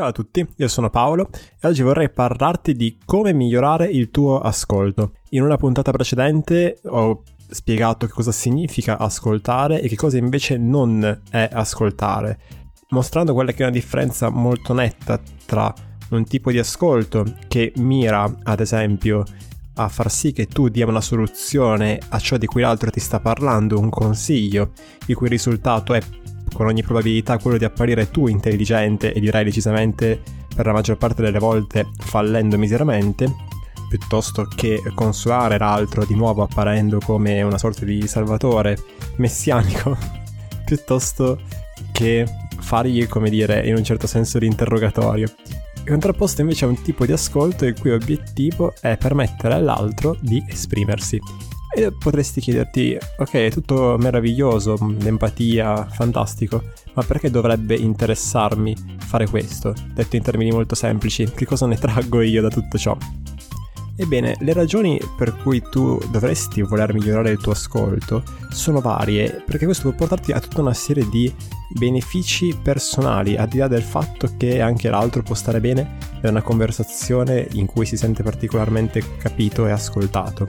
Ciao a tutti, io sono Paolo e oggi vorrei parlarti di come migliorare il tuo ascolto. In una puntata precedente ho spiegato che cosa significa ascoltare e che cosa invece non è ascoltare, mostrando quella che è una differenza molto netta tra un tipo di ascolto che mira, ad esempio, a far sì che tu dia una soluzione a ciò di cui l'altro ti sta parlando, un consiglio, il cui risultato è con ogni probabilità quello di apparire tu intelligente e direi decisamente per la maggior parte delle volte fallendo miseramente, piuttosto che consolare l'altro di nuovo apparendo come una sorta di salvatore messianico, piuttosto che fargli, come dire, in un certo senso l'interrogatorio. Contrapposto invece a un tipo di ascolto il cui obiettivo è permettere all'altro di esprimersi. E potresti chiederti, ok, è tutto meraviglioso, l'empatia, fantastico, ma perché dovrebbe interessarmi fare questo? Detto in termini molto semplici, che cosa ne traggo io da tutto ciò? Ebbene, le ragioni per cui tu dovresti voler migliorare il tuo ascolto sono varie, perché questo può portarti a tutta una serie di benefici personali, al di là del fatto che anche l'altro può stare bene da una conversazione in cui si sente particolarmente capito e ascoltato.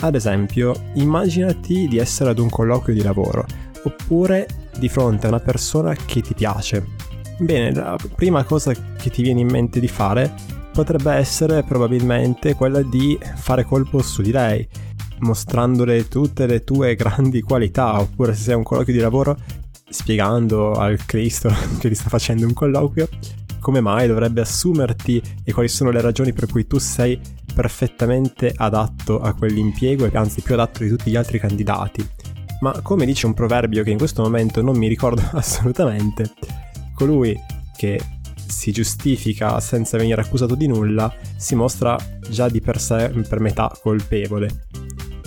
Ad esempio, immaginati di essere ad un colloquio di lavoro, oppure di fronte a una persona che ti piace. Bene, la prima cosa che ti viene in mente di fare potrebbe essere probabilmente quella di fare colpo su di lei, mostrandole tutte le tue grandi qualità, oppure se sei un colloquio di lavoro, spiegando al Cristo che ti sta facendo un colloquio come mai dovrebbe assumerti e quali sono le ragioni per cui tu sei perfettamente adatto a quell'impiego e anzi più adatto di tutti gli altri candidati. Ma come dice un proverbio che in questo momento non mi ricordo assolutamente, colui che si giustifica senza venire accusato di nulla, si mostra già di per sé per metà colpevole.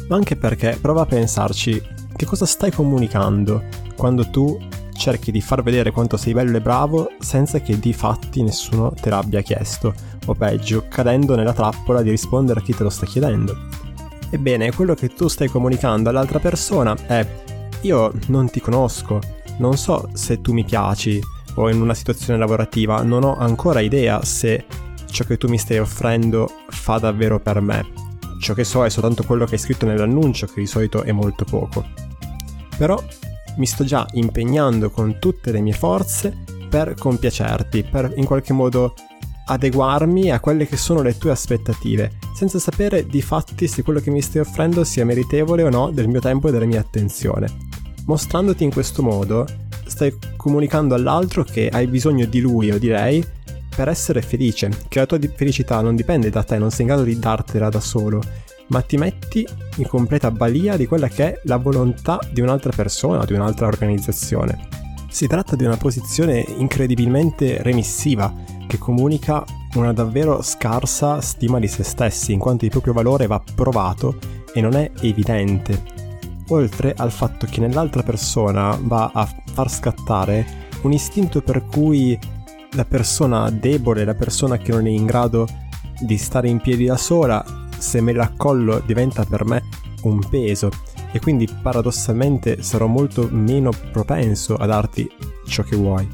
Ma anche perché prova a pensarci che cosa stai comunicando quando tu cerchi di far vedere quanto sei bello e bravo senza che di fatti nessuno te l'abbia chiesto, o peggio, cadendo nella trappola di rispondere a chi te lo sta chiedendo. Ebbene, quello che tu stai comunicando all'altra persona è io non ti conosco, non so se tu mi piaci, o in una situazione lavorativa, non ho ancora idea se ciò che tu mi stai offrendo fa davvero per me. Ciò che so è soltanto quello che è scritto nell'annuncio, che di solito è molto poco. Però mi sto già impegnando con tutte le mie forze per compiacerti, per in qualche modo adeguarmi a quelle che sono le tue aspettative, senza sapere di fatti se quello che mi stai offrendo sia meritevole o no del mio tempo e della mia attenzione. Mostrandoti in questo modo, stai comunicando all'altro che hai bisogno di lui o di lei per essere felice, che la tua felicità non dipende da te, non sei in grado di dartela da solo, ma ti metti in completa balia di quella che è la volontà di un'altra persona, di un'altra organizzazione. Si tratta di una posizione incredibilmente remissiva che comunica una davvero scarsa stima di se stessi, in quanto il proprio valore va provato e non è evidente oltre al fatto che nell'altra persona va a far scattare un istinto per cui la persona debole, la persona che non è in grado di stare in piedi da sola, se me l'accollo diventa per me un peso e quindi paradossalmente sarò molto meno propenso a darti ciò che vuoi.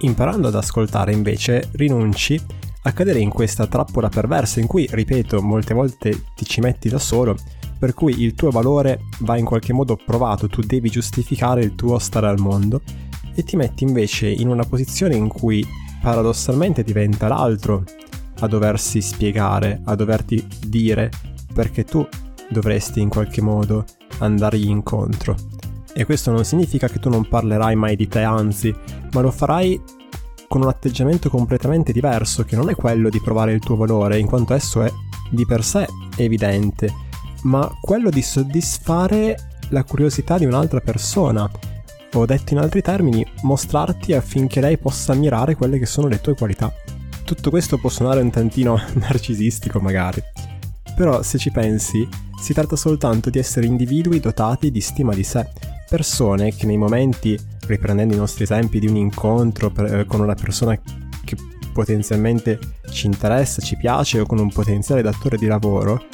Imparando ad ascoltare invece rinunci a cadere in questa trappola perversa in cui, ripeto, molte volte ti ci metti da solo per cui il tuo valore va in qualche modo provato, tu devi giustificare il tuo stare al mondo e ti metti invece in una posizione in cui paradossalmente diventa l'altro a doversi spiegare, a doverti dire perché tu dovresti in qualche modo andargli incontro. E questo non significa che tu non parlerai mai di te, anzi, ma lo farai con un atteggiamento completamente diverso, che non è quello di provare il tuo valore, in quanto esso è di per sé evidente, ma quello di soddisfare la curiosità di un'altra persona, o detto in altri termini, mostrarti affinché lei possa ammirare quelle che sono le tue qualità. Tutto questo può suonare un tantino narcisistico magari, però se ci pensi, si tratta soltanto di essere individui dotati di stima di sé, persone che nei momenti, riprendendo i nostri esempi di un incontro per, eh, con una persona che potenzialmente ci interessa, ci piace o con un potenziale datore di lavoro,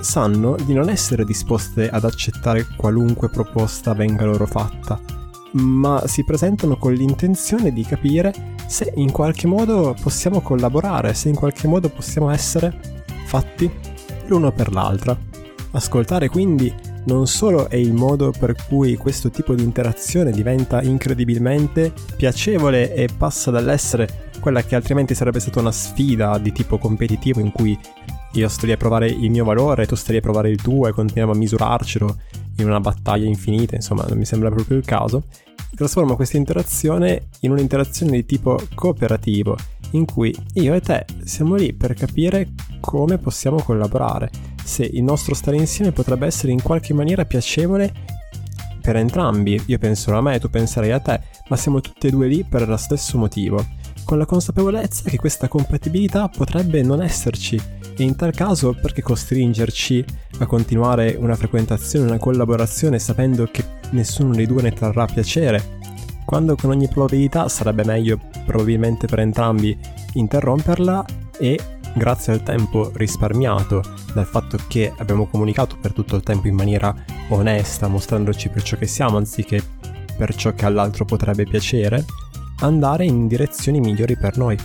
sanno di non essere disposte ad accettare qualunque proposta venga loro fatta, ma si presentano con l'intenzione di capire se in qualche modo possiamo collaborare, se in qualche modo possiamo essere fatti l'uno per l'altra. Ascoltare quindi non solo è il modo per cui questo tipo di interazione diventa incredibilmente piacevole e passa dall'essere quella che altrimenti sarebbe stata una sfida di tipo competitivo in cui io sto lì a provare il mio valore, tu stai a provare il tuo e continuiamo a misurarcelo in una battaglia infinita, insomma non mi sembra proprio il caso, trasformo questa interazione in un'interazione di tipo cooperativo, in cui io e te siamo lì per capire come possiamo collaborare, se il nostro stare insieme potrebbe essere in qualche maniera piacevole per entrambi. Io penso a me, tu penserai a te, ma siamo tutti e due lì per lo stesso motivo, con la consapevolezza che questa compatibilità potrebbe non esserci e in tal caso perché costringerci a continuare una frequentazione, una collaborazione sapendo che nessuno dei due ne trarrà piacere? Quando con ogni probabilità sarebbe meglio probabilmente per entrambi interromperla e grazie al tempo risparmiato dal fatto che abbiamo comunicato per tutto il tempo in maniera onesta, mostrandoci per ciò che siamo anziché per ciò che all'altro potrebbe piacere, andare in direzioni migliori per noi.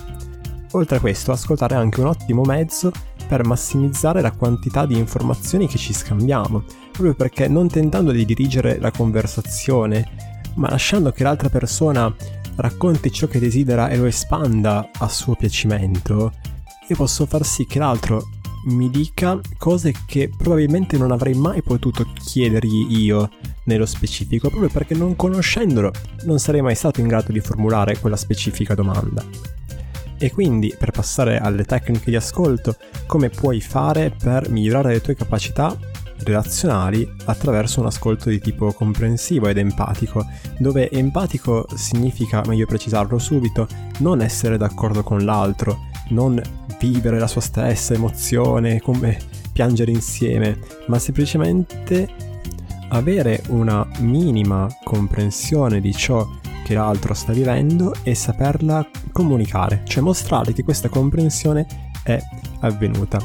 Oltre a questo, ascoltare è anche un ottimo mezzo per massimizzare la quantità di informazioni che ci scambiamo, proprio perché non tentando di dirigere la conversazione, ma lasciando che l'altra persona racconti ciò che desidera e lo espanda a suo piacimento, io posso far sì che l'altro mi dica cose che probabilmente non avrei mai potuto chiedergli io nello specifico, proprio perché non conoscendolo non sarei mai stato in grado di formulare quella specifica domanda. E quindi, per passare alle tecniche di ascolto, come puoi fare per migliorare le tue capacità relazionali attraverso un ascolto di tipo comprensivo ed empatico, dove empatico significa, meglio precisarlo subito, non essere d'accordo con l'altro, non vivere la sua stessa emozione, come piangere insieme, ma semplicemente avere una minima comprensione di ciò che l'altro sta vivendo e saperla comunicare, cioè mostrare che questa comprensione è avvenuta.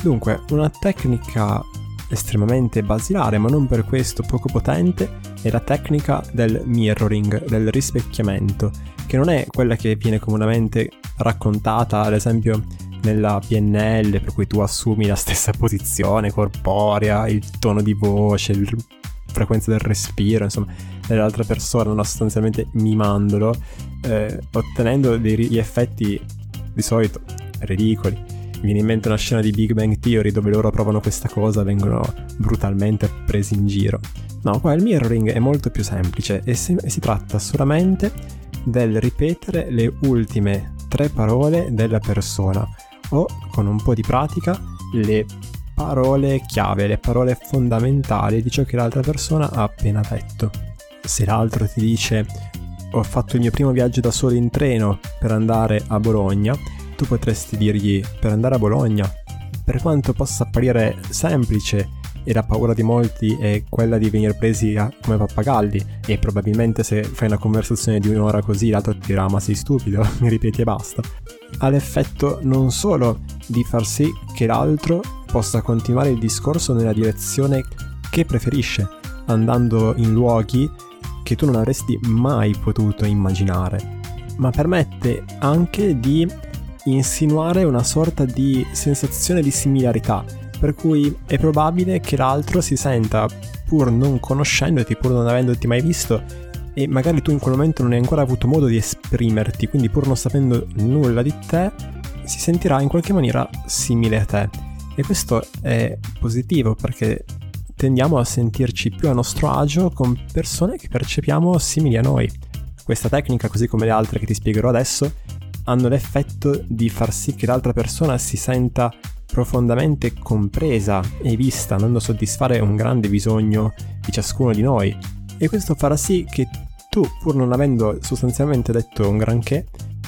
Dunque, una tecnica estremamente basilare, ma non per questo poco potente, è la tecnica del mirroring, del rispecchiamento, che non è quella che viene comunemente raccontata, ad esempio, nella PNL, per cui tu assumi la stessa posizione corporea, il tono di voce, la frequenza del respiro, insomma, dell'altra persona, no? sostanzialmente mimandolo, eh, ottenendo degli effetti di solito ridicoli. Mi viene in mente una scena di Big Bang Theory dove loro provano questa cosa e vengono brutalmente presi in giro. No, qua il mirroring è molto più semplice e si, e si tratta solamente del ripetere le ultime tre parole della persona o con un po' di pratica le parole chiave, le parole fondamentali di ciò che l'altra persona ha appena detto. Se l'altro ti dice ho fatto il mio primo viaggio da solo in treno per andare a Bologna, tu potresti dirgli per andare a Bologna. Per quanto possa apparire semplice e la paura di molti è quella di venire presi a, come pappagalli e probabilmente se fai una conversazione di un'ora così l'altro ti dirà ma sei stupido, mi ripeti e basta. Ha l'effetto non solo di far sì che l'altro possa continuare il discorso nella direzione che preferisce, andando in luoghi che tu non avresti mai potuto immaginare, ma permette anche di insinuare una sorta di sensazione di similarità, per cui è probabile che l'altro si senta, pur non conoscendoti, pur non avendoti mai visto, e magari tu in quel momento non hai ancora avuto modo di esprimerti, quindi pur non sapendo nulla di te, si sentirà in qualche maniera simile a te. E questo è positivo perché tendiamo a sentirci più a nostro agio con persone che percepiamo simili a noi. Questa tecnica, così come le altre che ti spiegherò adesso, hanno l'effetto di far sì che l'altra persona si senta profondamente compresa e vista, andando a soddisfare un grande bisogno di ciascuno di noi. E questo farà sì che tu, pur non avendo sostanzialmente detto un granché,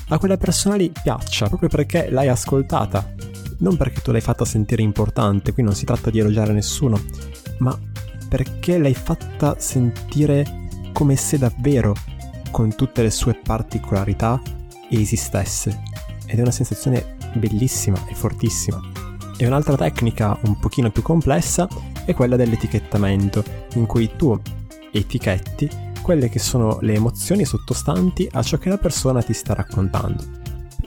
a quella persona lì piaccia, proprio perché l'hai ascoltata. Non perché tu l'hai fatta sentire importante, qui non si tratta di elogiare nessuno, ma perché l'hai fatta sentire come se davvero, con tutte le sue particolarità, esistesse. Ed è una sensazione bellissima e fortissima. E un'altra tecnica un pochino più complessa è quella dell'etichettamento, in cui tu etichetti quelle che sono le emozioni sottostanti a ciò che la persona ti sta raccontando.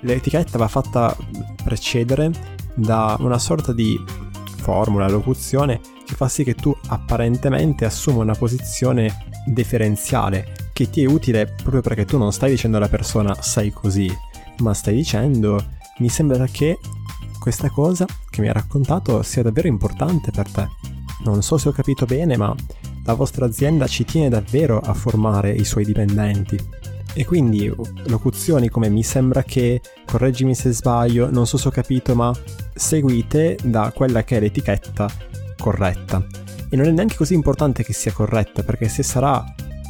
L'etichetta va fatta precedere da una sorta di formula, locuzione fa sì che tu apparentemente assuma una posizione differenziale che ti è utile proprio perché tu non stai dicendo alla persona sei così, ma stai dicendo mi sembra che questa cosa che mi ha raccontato sia davvero importante per te. Non so se ho capito bene, ma la vostra azienda ci tiene davvero a formare i suoi dipendenti. E quindi locuzioni come mi sembra che, correggimi se sbaglio, non so se ho capito, ma seguite da quella che è l'etichetta corretta. E non è neanche così importante che sia corretta, perché se sarà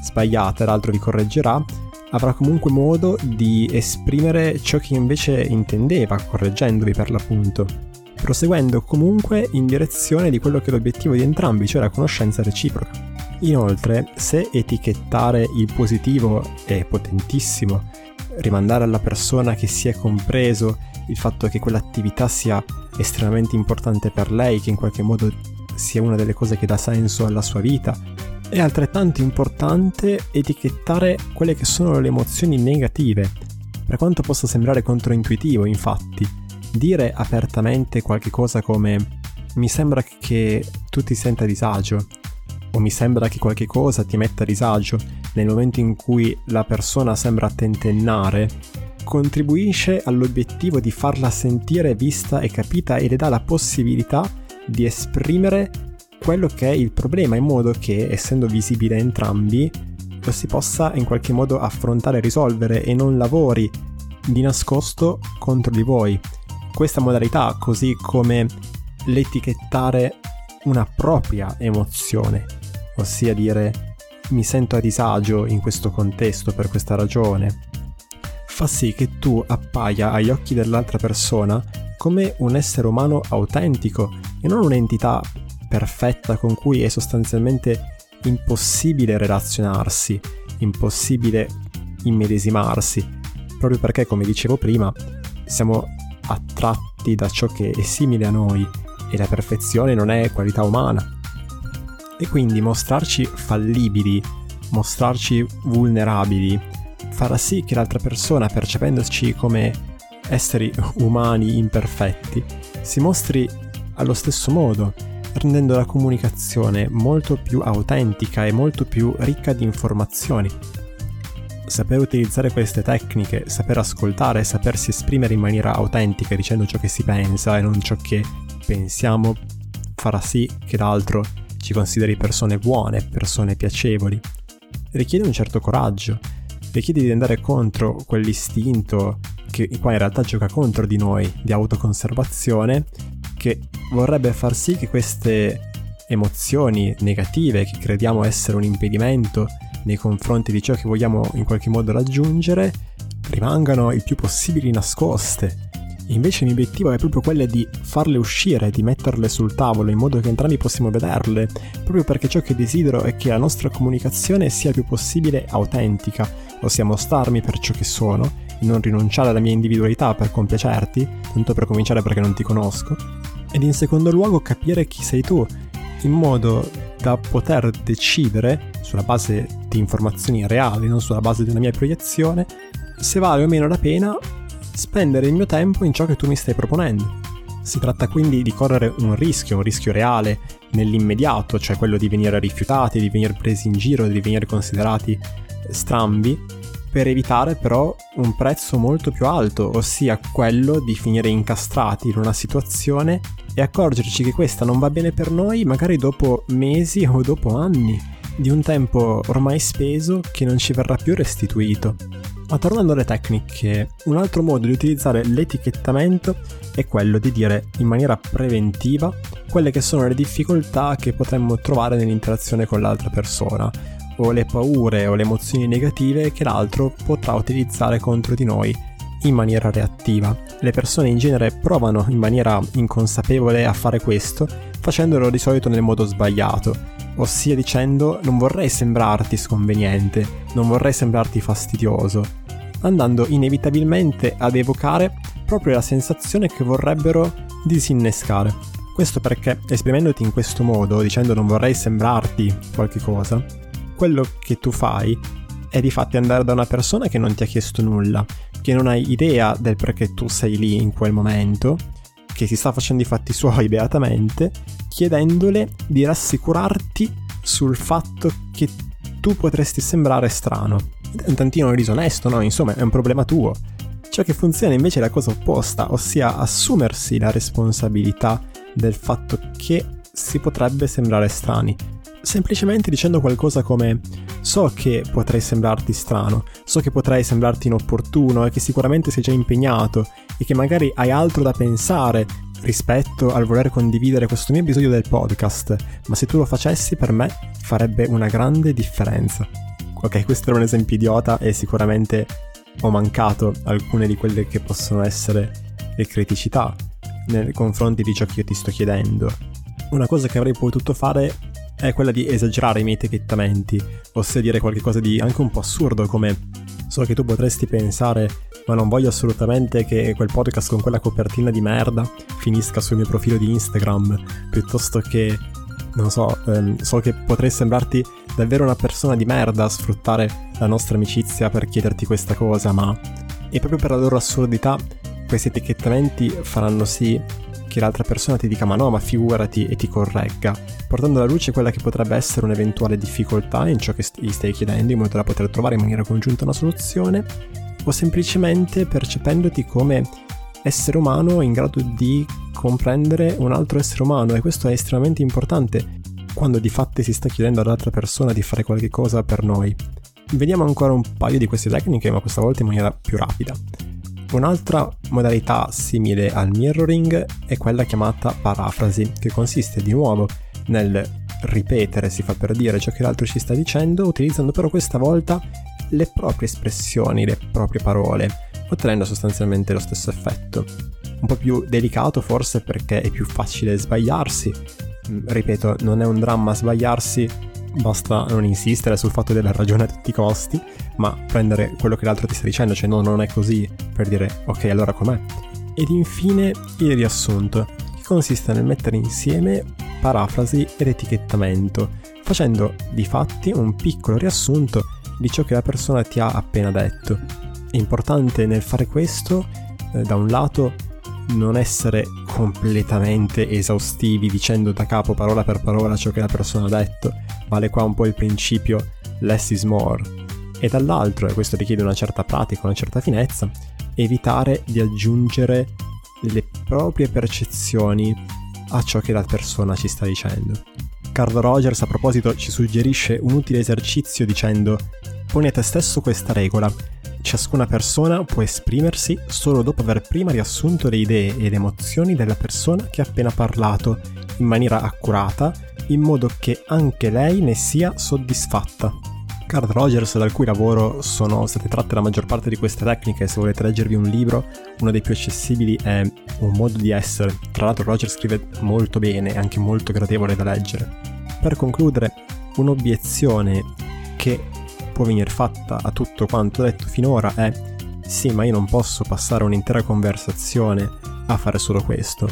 sbagliata e l'altro vi correggerà, avrà comunque modo di esprimere ciò che invece intendeva, correggendovi per l'appunto, proseguendo comunque in direzione di quello che è l'obiettivo di entrambi, cioè la conoscenza reciproca. Inoltre, se etichettare il positivo è potentissimo, rimandare alla persona che si è compreso il fatto che quell'attività sia estremamente importante per lei, che in qualche modo sia una delle cose che dà senso alla sua vita, è altrettanto importante etichettare quelle che sono le emozioni negative. Per quanto possa sembrare controintuitivo, infatti, dire apertamente qualche cosa come mi sembra che tu ti senta a disagio o mi sembra che qualche cosa ti metta a disagio nel momento in cui la persona sembra tentennare, contribuisce all'obiettivo di farla sentire vista e capita e le dà la possibilità di esprimere quello che è il problema in modo che, essendo visibile a entrambi, lo si possa in qualche modo affrontare e risolvere e non lavori di nascosto contro di voi. Questa modalità, così come l'etichettare una propria emozione, ossia dire mi sento a disagio in questo contesto per questa ragione, fa sì che tu appaia agli occhi dell'altra persona come un essere umano autentico e non un'entità perfetta con cui è sostanzialmente impossibile relazionarsi, impossibile immedesimarsi, proprio perché, come dicevo prima, siamo attratti da ciò che è simile a noi e la perfezione non è qualità umana. E quindi mostrarci fallibili, mostrarci vulnerabili, farà sì che l'altra persona, percependoci come esseri umani imperfetti, si mostri allo stesso modo rendendo la comunicazione molto più autentica e molto più ricca di informazioni. Saper utilizzare queste tecniche, saper ascoltare sapersi esprimere in maniera autentica dicendo ciò che si pensa e non ciò che pensiamo farà sì che l'altro ci consideri persone buone, persone piacevoli. Richiede un certo coraggio, richiede di andare contro quell'istinto che qua in realtà gioca contro di noi, di autoconservazione, che vorrebbe far sì che queste emozioni negative che crediamo essere un impedimento nei confronti di ciò che vogliamo in qualche modo raggiungere rimangano il più possibile nascoste. Invece il mio obiettivo è proprio quello di farle uscire, di metterle sul tavolo in modo che entrambi possiamo vederle, proprio perché ciò che desidero è che la nostra comunicazione sia il più possibile autentica, ossia mostrarmi per ciò che sono non rinunciare alla mia individualità per compiacerti, tanto per cominciare perché non ti conosco, ed in secondo luogo capire chi sei tu, in modo da poter decidere, sulla base di informazioni reali, non sulla base di una mia proiezione, se vale o meno la pena spendere il mio tempo in ciò che tu mi stai proponendo. Si tratta quindi di correre un rischio, un rischio reale, nell'immediato, cioè quello di venire rifiutati, di venire presi in giro, di venire considerati strambi, per evitare però un prezzo molto più alto, ossia quello di finire incastrati in una situazione e accorgerci che questa non va bene per noi magari dopo mesi o dopo anni di un tempo ormai speso che non ci verrà più restituito. Ma tornando alle tecniche, un altro modo di utilizzare l'etichettamento è quello di dire in maniera preventiva quelle che sono le difficoltà che potremmo trovare nell'interazione con l'altra persona, o le paure o le emozioni negative che l'altro potrà utilizzare contro di noi in maniera reattiva. Le persone in genere provano in maniera inconsapevole a fare questo, facendolo di solito nel modo sbagliato, ossia dicendo non vorrei sembrarti sconveniente, non vorrei sembrarti fastidioso, andando inevitabilmente ad evocare proprio la sensazione che vorrebbero disinnescare. Questo perché esprimendoti in questo modo, dicendo non vorrei sembrarti qualche cosa, quello che tu fai è di fatti andare da una persona che non ti ha chiesto nulla, che non hai idea del perché tu sei lì in quel momento, che si sta facendo i fatti suoi beatamente, chiedendole di rassicurarti sul fatto che tu potresti sembrare strano. È un tantino disonesto, no? Insomma, è un problema tuo. Ciò che funziona invece è la cosa opposta, ossia assumersi la responsabilità del fatto che si potrebbe sembrare strani. Semplicemente dicendo qualcosa come so che potrei sembrarti strano, so che potrei sembrarti inopportuno e che sicuramente sei già impegnato e che magari hai altro da pensare rispetto al voler condividere questo mio episodio del podcast, ma se tu lo facessi per me farebbe una grande differenza. Ok, questo era un esempio idiota e sicuramente ho mancato alcune di quelle che possono essere le criticità nei confronti di ciò che io ti sto chiedendo. Una cosa che avrei potuto fare è quella di esagerare i miei etichettamenti, ossia dire qualcosa di anche un po' assurdo come so che tu potresti pensare ma non voglio assolutamente che quel podcast con quella copertina di merda finisca sul mio profilo di Instagram, piuttosto che, non so, ehm, so che potrei sembrarti davvero una persona di merda a sfruttare la nostra amicizia per chiederti questa cosa, ma... E proprio per la loro assurdità, questi etichettamenti faranno sì che l'altra persona ti dica ma no, ma figurati e ti corregga, portando alla luce quella che potrebbe essere un'eventuale difficoltà in ciò che gli stai chiedendo in modo da poter trovare in maniera congiunta una soluzione, o semplicemente percependoti come essere umano in grado di comprendere un altro essere umano e questo è estremamente importante quando di fatti si sta chiedendo all'altra persona di fare qualche cosa per noi. Vediamo ancora un paio di queste tecniche, ma questa volta in maniera più rapida. Un'altra modalità simile al mirroring è quella chiamata parafrasi, che consiste di nuovo nel ripetere, si fa per dire ciò che l'altro ci sta dicendo, utilizzando però questa volta le proprie espressioni, le proprie parole, ottenendo sostanzialmente lo stesso effetto. Un po' più delicato forse perché è più facile sbagliarsi. Mm, ripeto, non è un dramma sbagliarsi, basta non insistere sul fatto della ragione a tutti i costi, ma prendere quello che l'altro ti sta dicendo, cioè no, non è così, per dire ok, allora com'è? Ed infine il riassunto, che consiste nel mettere insieme parafrasi ed etichettamento, facendo di fatti un piccolo riassunto di ciò che la persona ti ha appena detto. È importante nel fare questo, eh, da un lato, non essere completamente esaustivi dicendo da capo parola per parola ciò che la persona ha detto, vale qua un po' il principio less is more. E dall'altro, e questo richiede una certa pratica, una certa finezza, evitare di aggiungere le proprie percezioni a ciò che la persona ci sta dicendo. Carl Rogers a proposito ci suggerisce un utile esercizio dicendo poni a te stesso questa regola. Ciascuna persona può esprimersi solo dopo aver prima riassunto le idee e le emozioni della persona che ha appena parlato, in maniera accurata, in modo che anche lei ne sia soddisfatta. Carl Rogers, dal cui lavoro sono state tratte la maggior parte di queste tecniche, se volete leggervi un libro, uno dei più accessibili è Un modo di essere. Tra l'altro Rogers scrive molto bene e anche molto gradevole da leggere. Per concludere, un'obiezione che può venire fatta a tutto quanto detto finora è sì, ma io non posso passare un'intera conversazione a fare solo questo.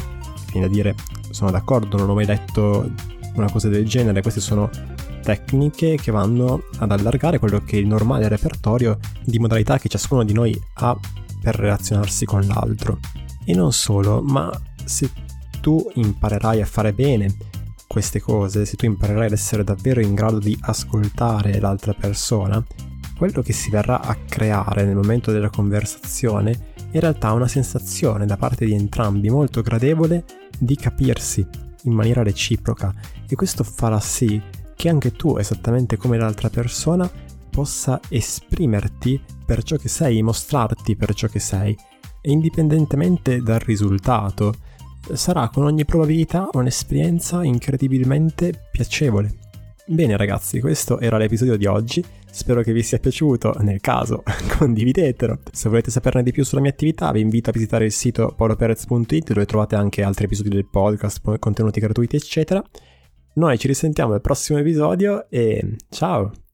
Viene a dire, sono d'accordo, non ho mai detto una cosa del genere, queste sono tecniche che vanno ad allargare quello che è il normale repertorio di modalità che ciascuno di noi ha per relazionarsi con l'altro. E non solo, ma se tu imparerai a fare bene queste cose, se tu imparerai ad essere davvero in grado di ascoltare l'altra persona, quello che si verrà a creare nel momento della conversazione in realtà è una sensazione da parte di entrambi molto gradevole di capirsi in maniera reciproca. E questo farà sì che anche tu, esattamente come l'altra persona, possa esprimerti per ciò che sei, mostrarti per ciò che sei, e indipendentemente dal risultato, sarà con ogni probabilità un'esperienza incredibilmente piacevole. Bene ragazzi, questo era l'episodio di oggi, spero che vi sia piaciuto, nel caso condividetelo. Se volete saperne di più sulla mia attività vi invito a visitare il sito poloperez.it dove trovate anche altri episodi del podcast, contenuti gratuiti eccetera. Noi ci risentiamo al prossimo episodio e ciao!